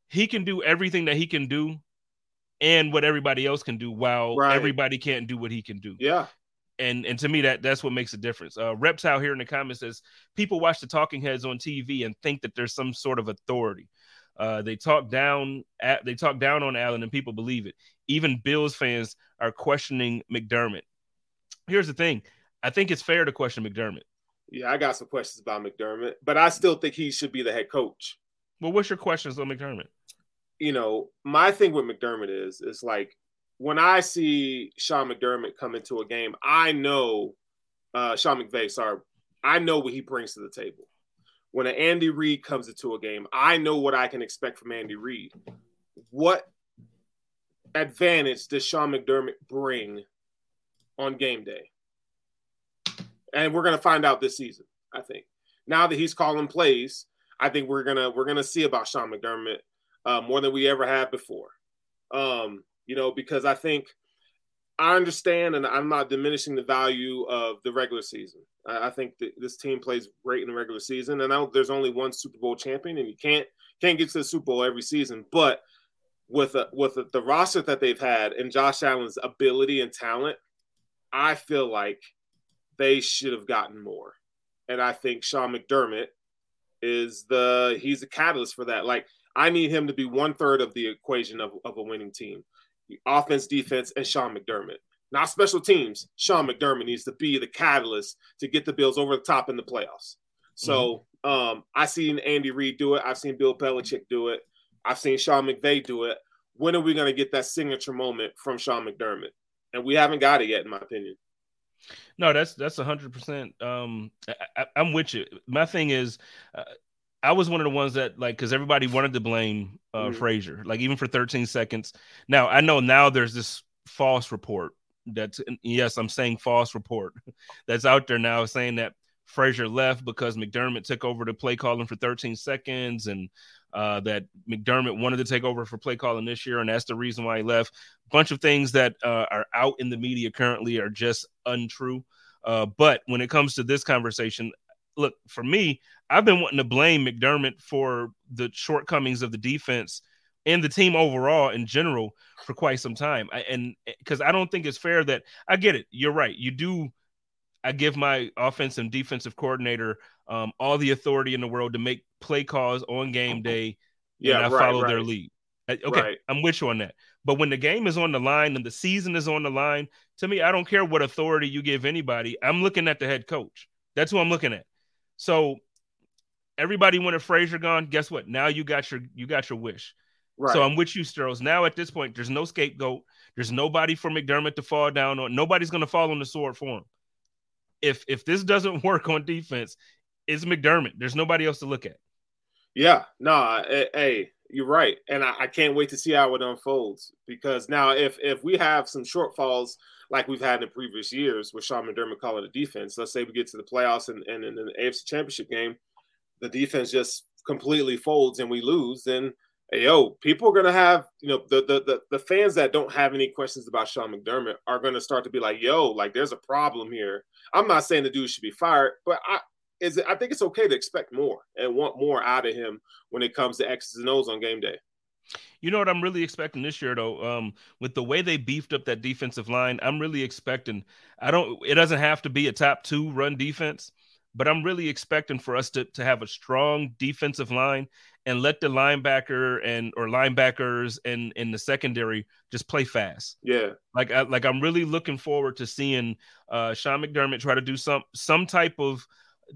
he can do everything that he can do and what everybody else can do while right. everybody can't do what he can do. Yeah. And and to me that that's what makes a difference. Uh out here in the comments says people watch the talking heads on TV and think that there's some sort of authority. Uh, they talk down at they talk down on Allen and people believe it. Even Bills fans are questioning McDermott. Here's the thing. I think it's fair to question McDermott. Yeah, I got some questions about McDermott, but I still think he should be the head coach. Well, what's your questions on McDermott? You know, my thing with McDermott is is like when I see Sean McDermott come into a game, I know uh, Sean McVay, sorry, I know what he brings to the table. When an Andy Reid comes into a game, I know what I can expect from Andy Reid. What advantage does Sean McDermott bring on game day? and we're going to find out this season. I think now that he's calling plays, I think we're gonna we're gonna see about Sean McDermott uh, more than we ever have before. Um, you know, because I think I understand, and I'm not diminishing the value of the regular season. I, I think this team plays great in the regular season, and I, there's only one Super Bowl champion, and you can't can't get to the Super Bowl every season. But with a, with a, the roster that they've had and Josh Allen's ability and talent, I feel like they should have gotten more. And I think Sean McDermott is the he's the catalyst for that. Like I need him to be one third of the equation of, of a winning team. Offense, defense, and Sean McDermott. Not special teams. Sean McDermott needs to be the catalyst to get the Bills over the top in the playoffs. So mm-hmm. um, I've seen Andy Reid do it. I've seen Bill Belichick do it. I've seen Sean McVay do it. When are we going to get that signature moment from Sean McDermott? And we haven't got it yet, in my opinion. No, that's that's a hundred percent. Um, I, am with you. My thing is, uh, I was one of the ones that like because everybody wanted to blame uh, mm. Frazier, like even for 13 seconds. Now I know now there's this false report that's yes, I'm saying false report that's out there now saying that Frazier left because McDermott took over the play calling for 13 seconds and uh, that McDermott wanted to take over for play calling this year, and that's the reason why he left. A bunch of things that uh, are out in the media currently are just untrue. Uh, but when it comes to this conversation, look, for me, I've been wanting to blame McDermott for the shortcomings of the defense and the team overall in general for quite some time. I, and because I don't think it's fair that I get it. You're right. You do. I give my offensive and defensive coordinator um, all the authority in the world to make play calls on game day. Yeah, and I right, follow right. their lead. Okay, right. I'm with you on that. But when the game is on the line and the season is on the line, to me, I don't care what authority you give anybody. I'm looking at the head coach. That's who I'm looking at. So everybody wanted Frazier gone. Guess what? Now you got your you got your wish. Right. So I'm with you, Sterls. Now at this point, there's no scapegoat. There's nobody for McDermott to fall down on. Nobody's going to fall on the sword for him. If if this doesn't work on defense, it's McDermott. There's nobody else to look at. Yeah, no, eh, hey, you're right, and I, I, can't wait to see how it unfolds because now if if we have some shortfalls like we've had in previous years with Sean McDermott calling the defense. Let's say we get to the playoffs and, and in the AFC Championship game, the defense just completely folds and we lose, then yo, people are gonna have, you know, the, the the the fans that don't have any questions about Sean McDermott are gonna start to be like, yo, like there's a problem here. I'm not saying the dude should be fired, but I is it, I think it's okay to expect more and want more out of him when it comes to X's and O's on game day. You know what I'm really expecting this year though, um, with the way they beefed up that defensive line, I'm really expecting. I don't. It doesn't have to be a top two run defense, but I'm really expecting for us to to have a strong defensive line and let the linebacker and or linebackers and in the secondary just play fast. Yeah, like I, like I'm really looking forward to seeing uh, Sean McDermott try to do some some type of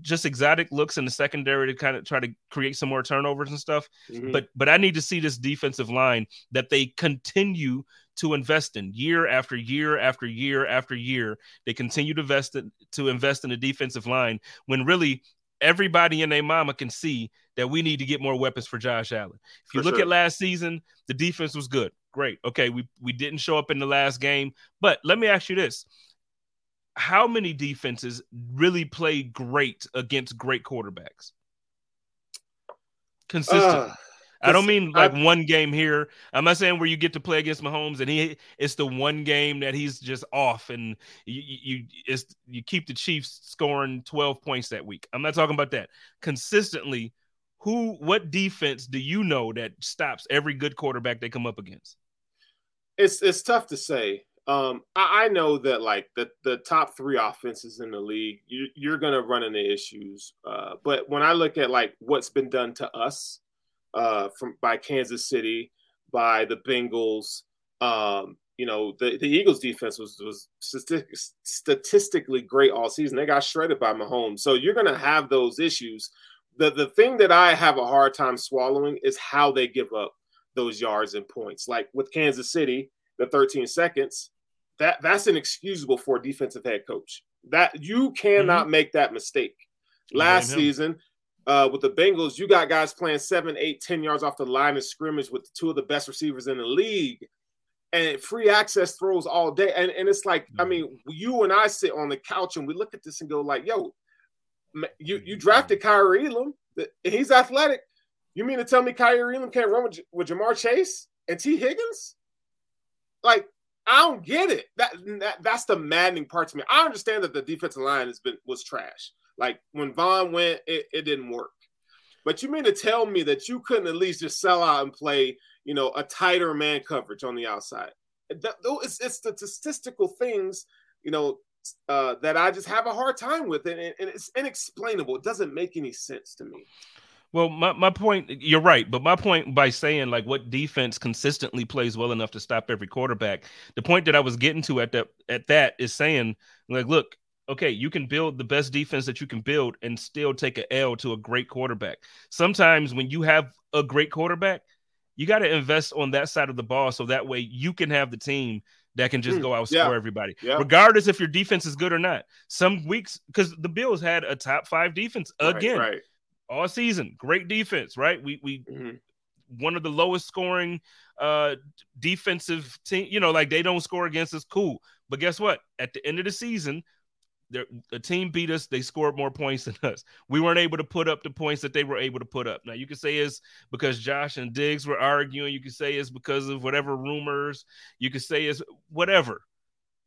just exotic looks in the secondary to kind of try to create some more turnovers and stuff. Mm-hmm. But but I need to see this defensive line that they continue to invest in year after year after year after year. They continue to invest in, to invest in the defensive line when really everybody and their mama can see that we need to get more weapons for Josh Allen. If you for look sure. at last season, the defense was good. Great. Okay, we we didn't show up in the last game, but let me ask you this how many defenses really play great against great quarterbacks? Consistent. Uh, I don't mean like I, one game here. I'm not saying where you get to play against Mahomes and he it's the one game that he's just off and you you it's, you keep the Chiefs scoring 12 points that week. I'm not talking about that. Consistently, who what defense do you know that stops every good quarterback they come up against? It's it's tough to say. Um, I, I, know that like the the top three offenses in the league, you, you're gonna run into issues. Uh, but when I look at like what's been done to us uh, from by Kansas City, by the Bengals, um, you know, the, the Eagles defense was was statistically great all season. They got shredded by Mahomes. So you're gonna have those issues. The the thing that I have a hard time swallowing is how they give up those yards and points. Like with Kansas City, the 13 seconds, that that's inexcusable for a defensive head coach. That you cannot mm-hmm. make that mistake. Last season, uh, with the Bengals, you got guys playing seven, eight, ten yards off the line of scrimmage with two of the best receivers in the league, and free access throws all day. And, and it's like, mm-hmm. I mean, you and I sit on the couch and we look at this and go like, "Yo, you you drafted Kaiir Elam, he's athletic. You mean to tell me Kaiir Elam can't run with, with Ja'Marr Chase and Tee Higgins? Like, I don't get it. That, that that's the maddening part to me. I understand that the defensive line has been was trash. Like when Von went, it, it didn't work. But you mean to tell me that you couldn't at least just sell out and play, you know, a tighter man coverage on the outside? That, it's, it's the statistical things, you know, uh, that I just have a hard time with, and, and it's inexplainable. It doesn't make any sense to me. Well, my, my point, you're right, but my point by saying like what defense consistently plays well enough to stop every quarterback, the point that I was getting to at that at that is saying like, look, okay, you can build the best defense that you can build and still take a L to a great quarterback. Sometimes when you have a great quarterback, you got to invest on that side of the ball so that way you can have the team that can just mm, go out yeah. score everybody, yeah. regardless if your defense is good or not. Some weeks, because the Bills had a top five defense again. Right, right all season. Great defense, right? We we mm-hmm. one of the lowest scoring uh defensive team. You know, like they don't score against us. Cool, but guess what? At the end of the season, the team beat us. They scored more points than us. We weren't able to put up the points that they were able to put up. Now you can say it's because Josh and Diggs were arguing. You can say it's because of whatever rumors. You can say it's whatever.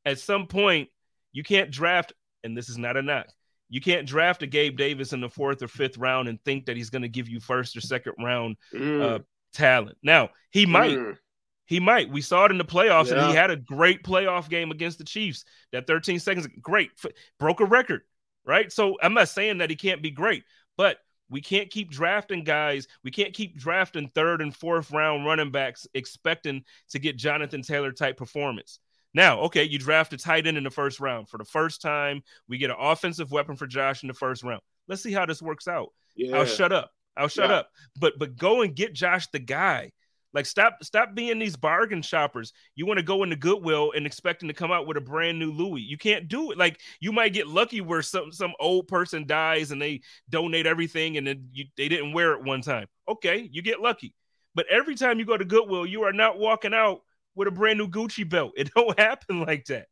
At some point, you can't draft, and this is not a knock. You can't draft a Gabe Davis in the fourth or fifth round and think that he's going to give you first or second round mm. uh, talent. Now, he might. Mm. He might. We saw it in the playoffs, yeah. and he had a great playoff game against the Chiefs. That 13 seconds, great, broke a record, right? So I'm not saying that he can't be great, but we can't keep drafting guys. We can't keep drafting third and fourth round running backs expecting to get Jonathan Taylor type performance. Now, okay, you draft a tight end in the first round. For the first time, we get an offensive weapon for Josh in the first round. Let's see how this works out. Yeah. I'll shut up. I'll shut yeah. up. But but go and get Josh the guy. Like stop stop being these bargain shoppers. You want to go into Goodwill and expecting to come out with a brand new Louis. You can't do it. Like you might get lucky where some some old person dies and they donate everything and then you, they didn't wear it one time. Okay, you get lucky. But every time you go to Goodwill, you are not walking out with a brand new Gucci belt. It don't happen like that.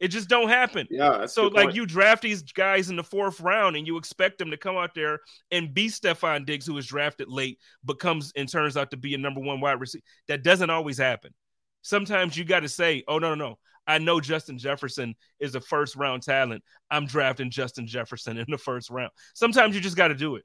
It just don't happen. Yeah. So like point. you draft these guys in the fourth round and you expect them to come out there and be Stefon Diggs, who was drafted late, but comes and turns out to be a number one wide receiver. That doesn't always happen. Sometimes you got to say, oh no, no, no. I know Justin Jefferson is a first round talent. I'm drafting Justin Jefferson in the first round. Sometimes you just got to do it.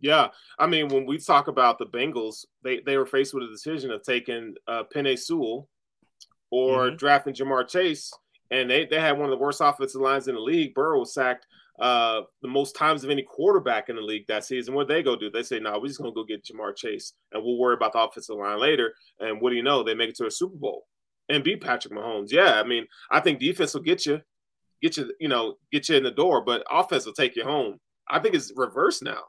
Yeah, I mean, when we talk about the Bengals, they they were faced with a decision of taking uh, Penei Sewell or mm-hmm. drafting Ja'Marr Chase, and they they had one of the worst offensive lines in the league. Burrow was sacked uh, the most times of any quarterback in the league that season. What they go do? They say, "No, nah, we're just gonna go get Ja'Marr Chase, and we'll worry about the offensive line later." And what do you know? They make it to a Super Bowl and beat Patrick Mahomes. Yeah, I mean, I think defense will get you, get you, you know, get you in the door, but offense will take you home. I think it's reversed now.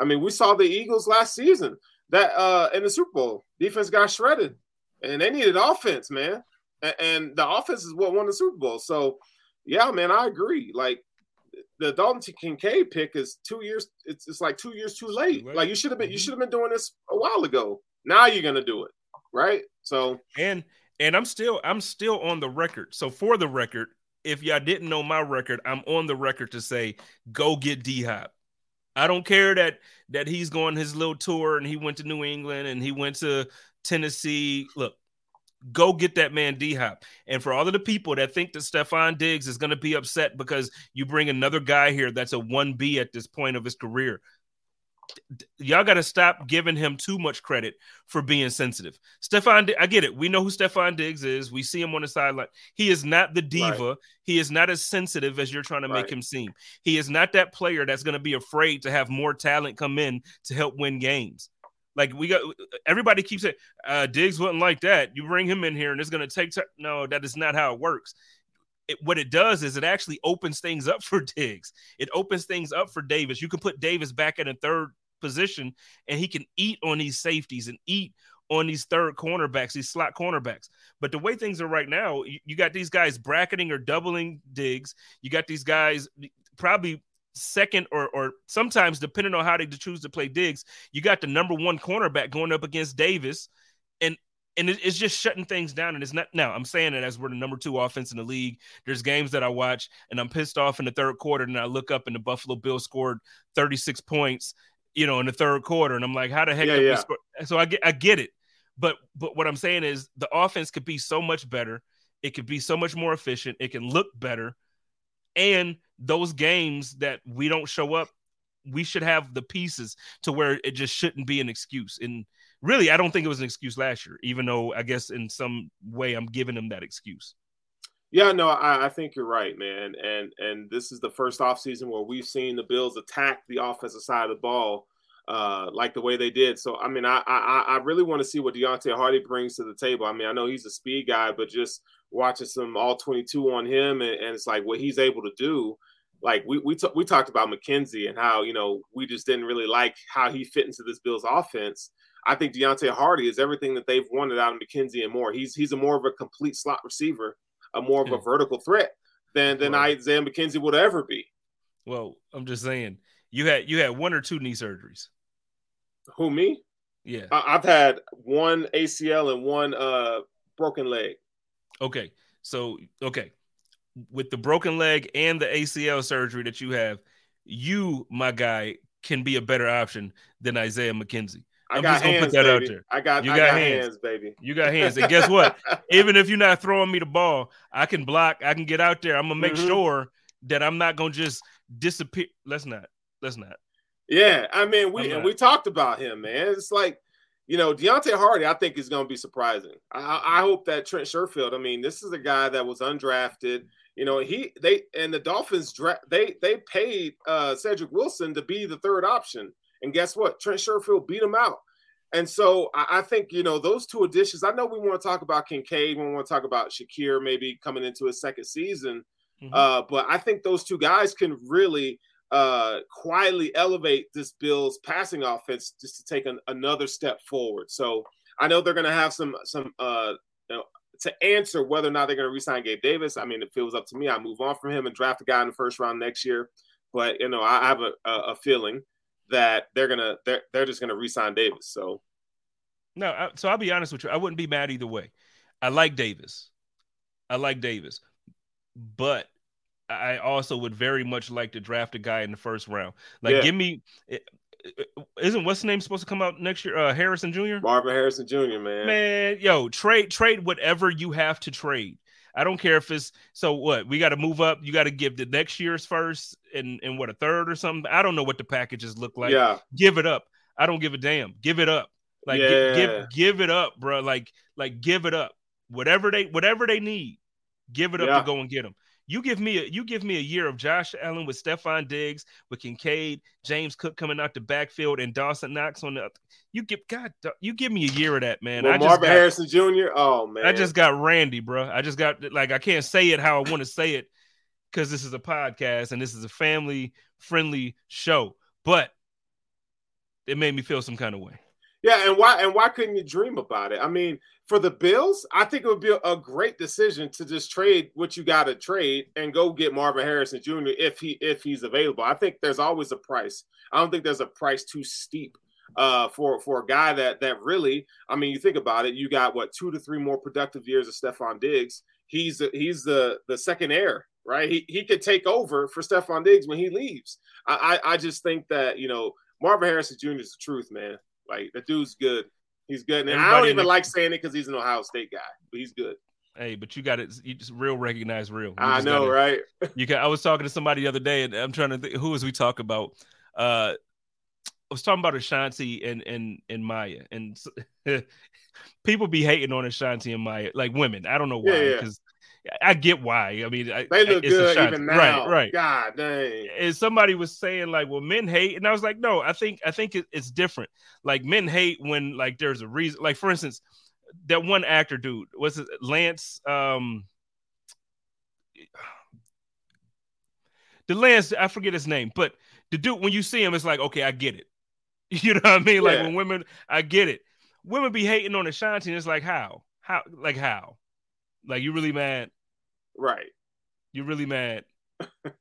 I mean, we saw the Eagles last season that uh in the Super Bowl, defense got shredded, and they needed offense, man. And, and the offense is what won the Super Bowl. So, yeah, man, I agree. Like the Dalton Kincaid pick is two years. It's, it's like two years too late. Like you should have been. You mm-hmm. should have been doing this a while ago. Now you're gonna do it, right? So and and I'm still I'm still on the record. So for the record, if y'all didn't know my record, I'm on the record to say go get D Hop. I don't care that that he's going his little tour and he went to New England and he went to Tennessee. Look, go get that man D Hop. And for all of the people that think that Stefon Diggs is going to be upset because you bring another guy here that's a 1B at this point of his career, y'all got to stop giving him too much credit for being sensitive. Stefon, I get it. We know who Stefon Diggs is. We see him on the sideline. He is not the diva. Right. He is not as sensitive as you're trying to right. make him seem. He is not that player that's going to be afraid to have more talent come in to help win games. Like we got everybody keeps saying uh, Diggs wasn't like that. You bring him in here and it's going to take time. No, that is not how it works. It, what it does is it actually opens things up for Diggs. It opens things up for Davis. You can put Davis back in a third position and he can eat on these safeties and eat on these third cornerbacks, these slot cornerbacks. But the way things are right now, you, you got these guys bracketing or doubling Diggs. You got these guys probably second or or sometimes depending on how they choose to play Diggs, you got the number one cornerback going up against Davis, and and it's just shutting things down. And it's not now. I'm saying it as we're the number two offense in the league. There's games that I watch and I'm pissed off in the third quarter, and I look up and the Buffalo Bills scored 36 points, you know, in the third quarter, and I'm like, how the heck? Yeah, yeah. So I get, I get it, but but what I'm saying is the offense could be so much better. It could be so much more efficient. It can look better, and those games that we don't show up, we should have the pieces to where it just shouldn't be an excuse. And really, I don't think it was an excuse last year, even though I guess in some way I'm giving them that excuse. Yeah, no, I, I, think you're right, man. And and this is the first offseason where we've seen the Bills attack the offensive side of the ball uh, like the way they did. So I mean, I I, I really want to see what Deonte Harty brings to the table. I mean, I know he's a speed guy, but just watching some all 22 on him and, and it's like what he's able to do. Like we we, t- we talked about McKenzie and how you know we just didn't really like how he fit into this Bills offense. I think Deonte Harty is everything that they've wanted out of McKenzie and more. He's he's a more of a complete slot receiver a more of a vertical threat than than right. Isaiah McKenzie would ever be. Well, I'm just saying you had you had one or two knee surgeries. Who me? Yeah, I, have had one ACL and one uh broken leg. Okay, so okay, with the broken leg and the ACL surgery that you have, you my guy can be a better option than Isaiah McKenzie. I I'm got hands, baby. I got you I got, got hands. hands. baby. You got hands. And guess what? Even if you're not throwing me the ball, I can block. I can get out there. I'm gonna make mm-hmm. sure that I'm not gonna just disappear. Let's not. Let's not. Yeah, I mean, we and we talked about him, man. It's like, you know, Deonte Harty. I think is going to be surprising. I, I hope that Trent Sherfield. I mean, this is a guy that was undrafted. You know, he they and the Dolphins draft they they paid uh, Cedric Wilson to be the third option and guess what? Trent Sherfield beat him out. And so I, I think you know those two additions. I know we want to talk about Kincaid. We want to talk about Shakir maybe coming into his second season. Mm-hmm. Uh, but I think those two guys can really uh, quietly elevate this Bills passing offense just to take an, another step forward. So I know they're going to have some some uh, you know, to answer whether or not they're going to resign Gabe Davis. I mean, if it was up to me, I'd move on from him and draft a guy in the first round next year. But you know, I have a, a, a feeling that they're gonna they're they're just gonna resign Davis. So no, I, so I'll be honest with you, I wouldn't be mad either way. I like Davis, I like Davis, but I also would very much like to draft a guy in the first round. Like, yeah. give me. Isn't what's the name supposed to come out next year? Uh, Harrison Jr. Marvin Harrison Jr. Man, man, yo, trade trade whatever you have to trade. I don't care if it's so what we got to move up. You got to give the next year's first and and what a third or something. I don't know what the packages look like. Yeah, give it up. I don't give a damn. Give it up. Like yeah. give, give give it up, bro. Like like give it up. Whatever they whatever they need, give it up yeah. to go and get them. You give me a you give me a year of Josh Allen with Stefon Diggs, with Kincaid, James Cook coming out the backfield, and Dawson Knox on the. You give God, you give me a year of that, man. Well, I just Marvin got, Harrison Jr. Oh man, I just got Randy, bro. I just got like I can't say it how I want to say it because this is a podcast and this is a family friendly show, but it made me feel some kind of way. Yeah, and why and why couldn't you dream about it? I mean, for the Bills, I think it would be a great decision to just trade what you got to trade and go get Marvin Harrison Jr. if he if he's available. I think there's always a price. I don't think there's a price too steep uh, for for a guy that that really. I mean, you think about it. You got what two to three more productive years of Stefon Diggs. He's he's the the second heir, right? He he could take over for Stefon Diggs when he leaves. I I, I just think that you know Marvin Harrison Jr. is the truth, man. Like the dude's good. He's good. And I don't even the- like saying it because he's an Ohio State guy, but he's good. Hey, but you got it. You just real recognize real. You I know, gotta, right? you can. I was talking to somebody the other day, and I'm trying to think who was we talk about. Uh, I was talking about Ashanti and and and Maya, and people be hating on Ashanti and Maya, like women. I don't know why, because I get why. I mean, I, they look good even now. Right, right. God dang. And somebody was saying like, "Well, men hate," and I was like, "No, I think I think it, it's different. Like men hate when like there's a reason. Like for instance, that one actor dude was it Lance. Um, the Lance, I forget his name, but the dude when you see him, it's like, okay, I get it. You know what I mean? Like when women, I get it. Women be hating on Ashanti, and it's like, how, how, like how like you really mad? Right. You really mad?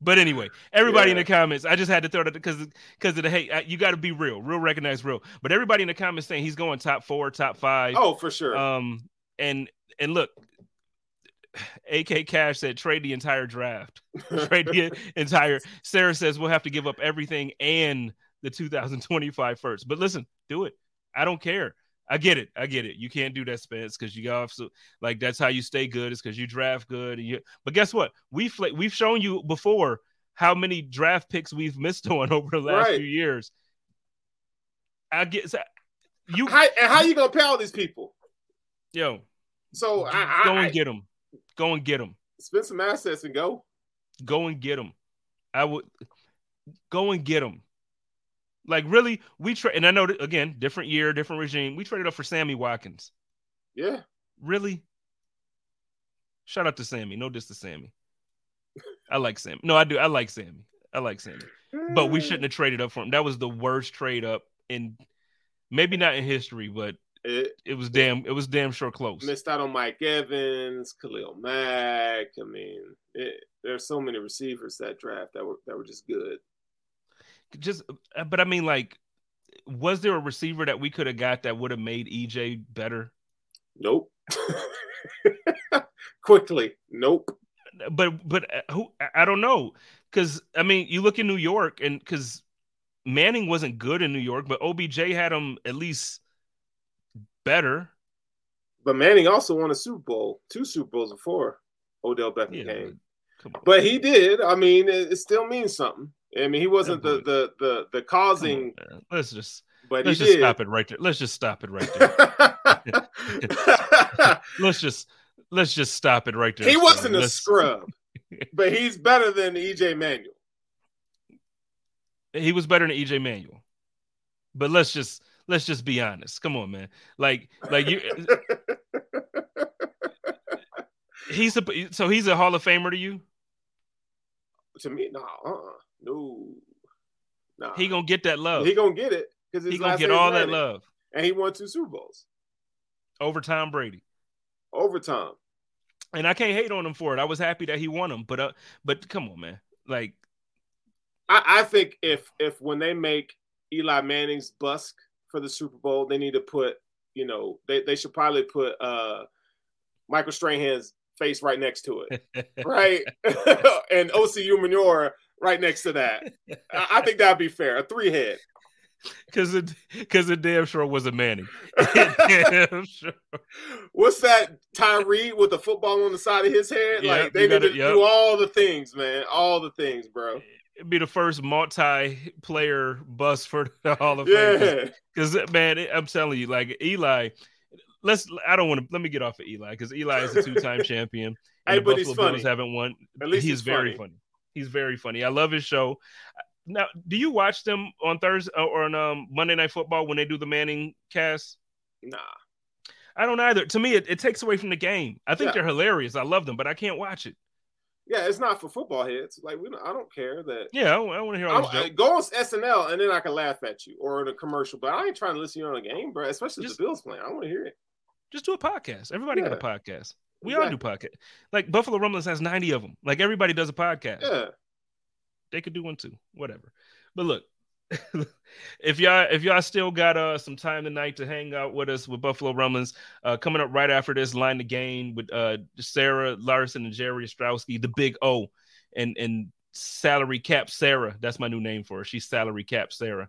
but anyway, everybody yeah. in the comments, I just had to throw that because because of the hate. You got to be real, real recognize real. But everybody in the comments saying he's going top four, top five. Oh, for sure. Um, and and look, AK Cash said trade the entire draft, trade the entire. Sarah says we'll have to give up everything and the 2025 first. But listen, do it. I don't care. I get it. I get it. You can't do that, Spence, because you got so like that's how you stay good. Is because you draft good. And you, but guess what? We've we've shown you before how many draft picks we've missed on over the last right. few years. I get you. How, and how you gonna pay all these people? Yo, so I, go and get them. Go and get them. Spend some assets and go. Go and get them. I would go and get them. Like really, we trade, and I know again, different year, different regime. We traded up for Sammy Watkins. Yeah. Really? Shout out to Sammy. No diss to Sammy. I like Sammy. No, I do. I like Sammy. I like Sammy. But we shouldn't have traded up for him. That was the worst trade up in maybe not in history, but it, it was damn it was damn sure close. Missed out on Mike Evans, Khalil Mack. I mean, it, there's so many receivers that draft that were that were just good just uh, but I mean like was there a receiver that we could have got that would have made EJ better? Nope. Quickly, nope. But but uh, who I don't know cuz I mean you look in New York and cuz Manning wasn't good in New York, but OBJ had him at least better. But Manning also won a Super Bowl, two Super Bowls before Odell Beckham yeah, came. But, but he did. I mean, it, it still means something. I mean, he wasn't the the the the causing. Let's just but let's just did. stop it right there. Let's just stop it right there. let's just let's just stop it right there. He wasn't a let's... scrub, but he's better than EJ Manuel. He was better than EJ Manuel. But let's just let's just be honest. Come on, man. Like like you he's a so he's a Hall of Famer to you? To me, no, uh-uh. No, nah. He gonna get that love. He gonna get it because he gonna get all that love, and he won two Super Bowls over Tom Brady. Over Tom, and I can't hate on him for it. I was happy that he won them, but uh, but come on, man. Like, I, I think if if when they make Eli Manning's busk for the Super Bowl, they need to put you know they they should probably put uh Michael Strahan's face right next to it, right? and Osi Umenyiora right next to that. I, I think that'd be fair. A three head. Because it, because it damn sure was a Manning. damn sure. What's that Tyree with the football on the side of his head? Yep, like they need to yep. do all the things, man. All the things, bro. It'd be the first multi-player bus for the Hall of Fame. Yeah. Because man, I'm telling you, like Eli, let's. I don't want to. Let me get off of Eli because Eli is a two-time champion. hey, but Buffalo he's funny. Bills haven't won. At least he's, he's very funny. funny. He's very funny. I love his show. Now, do you watch them on Thursday uh, or on um, Monday Night Football when they do the Manning cast? Nah. I don't either. To me, it, it takes away from the game. I think yeah. they're hilarious. I love them, but I can't watch it. Yeah, it's not for football heads. Like we, don't, I don't care that. Yeah, I, I want to hear all this. Go on SNL and then I can laugh at you or in a commercial. But I ain't trying to listen to you on a game, bro. Especially just, the Bills playing. I want to hear it. Just do a podcast. Everybody yeah. got a podcast. We exactly. all do podcast. Like Buffalo Rumblings has ninety of them. Like everybody does a podcast. Yeah, they could do one too. Whatever. But look, if y'all if y'all still got uh some time tonight to hang out with us with Buffalo Rumblings, uh coming up right after this line the game with uh Sarah Larson and Jerry Ostrowski, the big O, and and salary cap Sarah. That's my new name for her. She's salary cap Sarah.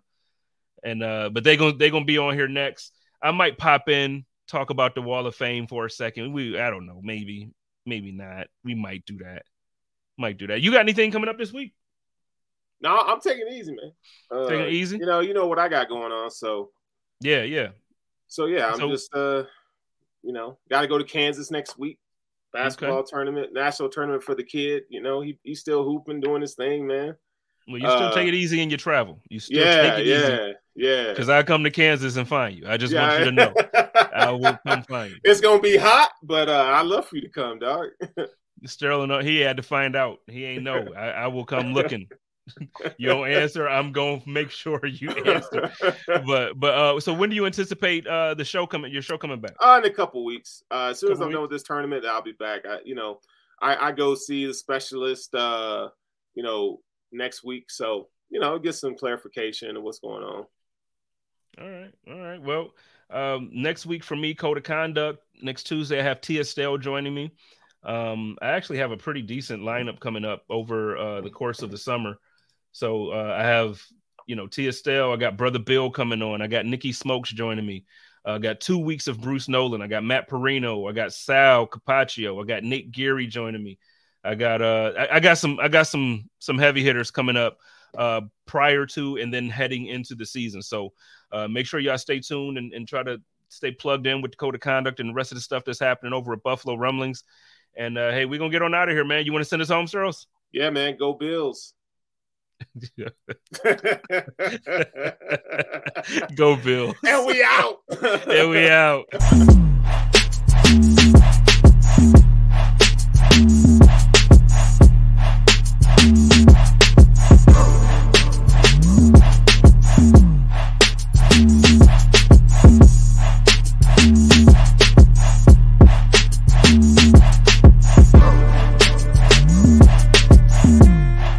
And uh but they gonna they gonna be on here next. I might pop in, talk about the Wall of Fame for a second. We I don't know, maybe, maybe not. We might do that. Might do that. You got anything coming up this week? No, I'm taking it easy, man. Uh, taking it easy. You know, you know what I got going on, so yeah, yeah. So yeah, I'm so, just uh, you know, got to go to Kansas next week. Basketball okay. tournament, national tournament for the kid. You know, he he's still hooping, doing his thing, man. Well, you still uh, take it easy in your travel. You still yeah, take it yeah, easy. Yeah, yeah. Because I come to Kansas and find you. I just yeah. want you to know. I will come find you. It's gonna be hot, but uh, I love for you to come, dog. Sterling, he had to find out. He ain't know. I, I will come looking. you don't answer, I'm going to make sure you answer. but but uh, so when do you anticipate uh the show coming? Your show coming back? Uh, in a couple weeks. Uh, as soon as I'm done with this tournament, I'll be back. I, you know, I, I go see the specialist. Uh, you know, next week, so you know, get some clarification of what's going on. All right, all right. Well, um, next week for me, code of conduct. Next Tuesday, I have Tia Stell joining me. Um, I actually have a pretty decent lineup coming up over uh, the course of the summer. So uh, I have, you know, Tia Stell. I got Brother Bill coming on. I got Nikki Smokes joining me. I uh, got two weeks of Bruce Nolan. I got Matt Parrino. I got Sal Capaccio. I got Nate Geary joining me. I got uh I, I, got some I got some some heavy hitters coming up uh prior to and then heading into the season. So uh make sure y'all stay tuned and, and try to stay plugged in with the code of conduct and the rest of the stuff that's happening over at Buffalo Rumblings. And uh hey, we're gonna get on out of here, man. You want to send us home, Sterls? Yeah, man. Go Bills. Go Bill. And we out. and we out.